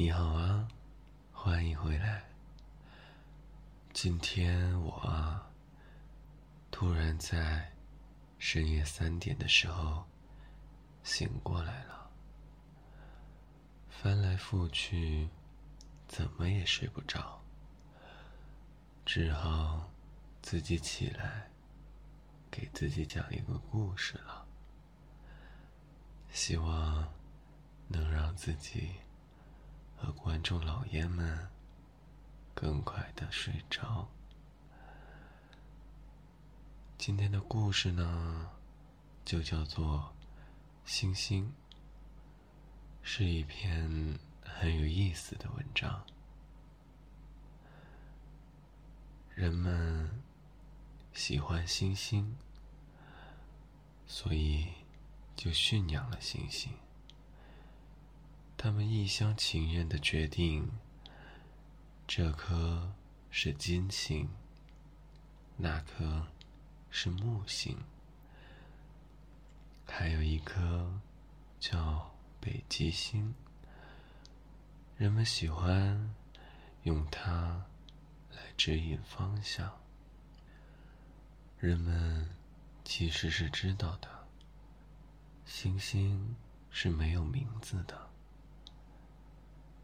你好啊，欢迎回来。今天我啊，突然在深夜三点的时候醒过来了，翻来覆去，怎么也睡不着，只好自己起来给自己讲一个故事了。希望能让自己和观众老爷们更快的睡着。今天的故事呢，就叫做《星星》，是一篇很有意思的文章。人们喜欢星星，所以。就驯养了星星。他们一厢情愿的决定，这颗是金星，那颗是木星，还有一颗叫北极星。人们喜欢用它来指引方向。人们其实是知道的。星星是没有名字的。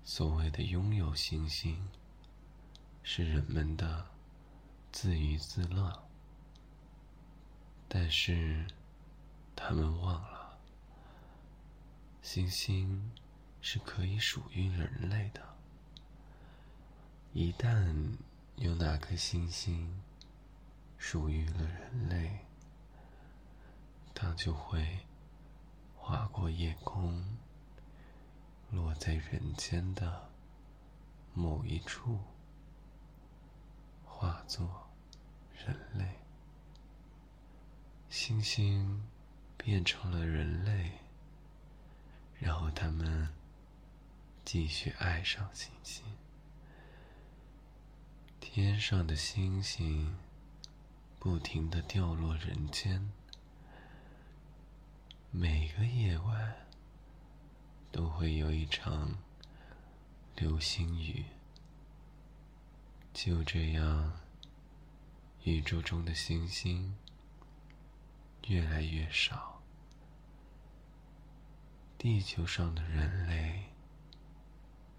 所谓的拥有星星，是人们的自娱自乐。但是，他们忘了，星星是可以属于人类的。一旦有哪颗星星属于了人类，它就会。划过夜空，落在人间的某一处，化作人类。星星变成了人类，然后他们继续爱上星星。天上的星星不停的掉落人间。每个夜晚都会有一场流星雨。就这样，宇宙中的星星越来越少，地球上的人类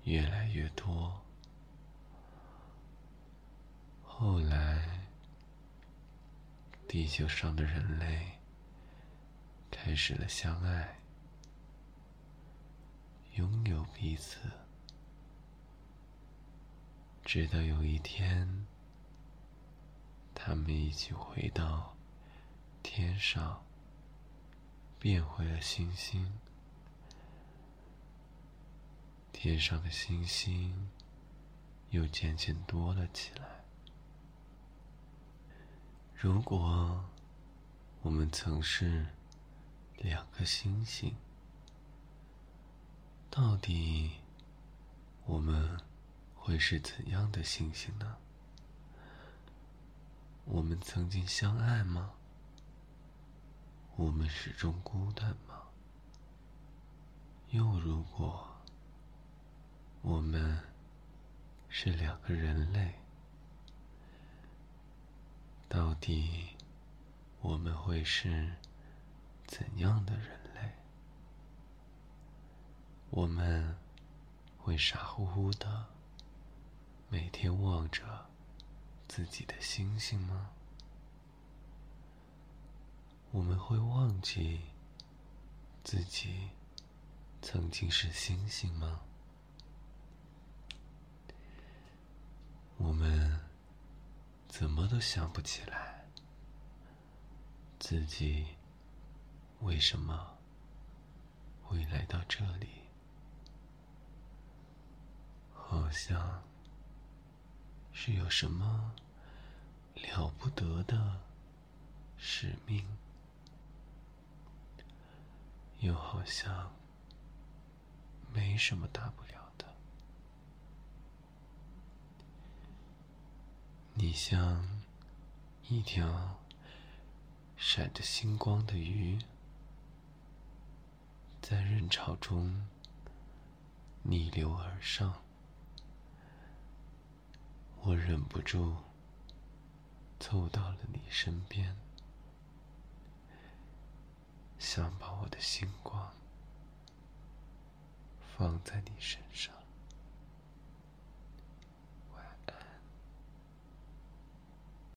越来越多。后来，地球上的人类。开始了相爱，拥有彼此，直到有一天，他们一起回到天上，变回了星星。天上的星星又渐渐多了起来。如果我们曾是。两颗星星，到底我们会是怎样的星星呢？我们曾经相爱吗？我们始终孤单吗？又如果我们是两个人类，到底我们会是？怎样的人？我们会傻乎乎的每天望着自己的星星吗？我们会忘记自己曾经是星星吗？我们怎么都想不起来自己。为什么会来到这里？好像是有什么了不得的使命，又好像没什么大不了的。你像一条闪着星光的鱼。在人潮中，逆流而上，我忍不住凑到了你身边，想把我的星光放在你身上。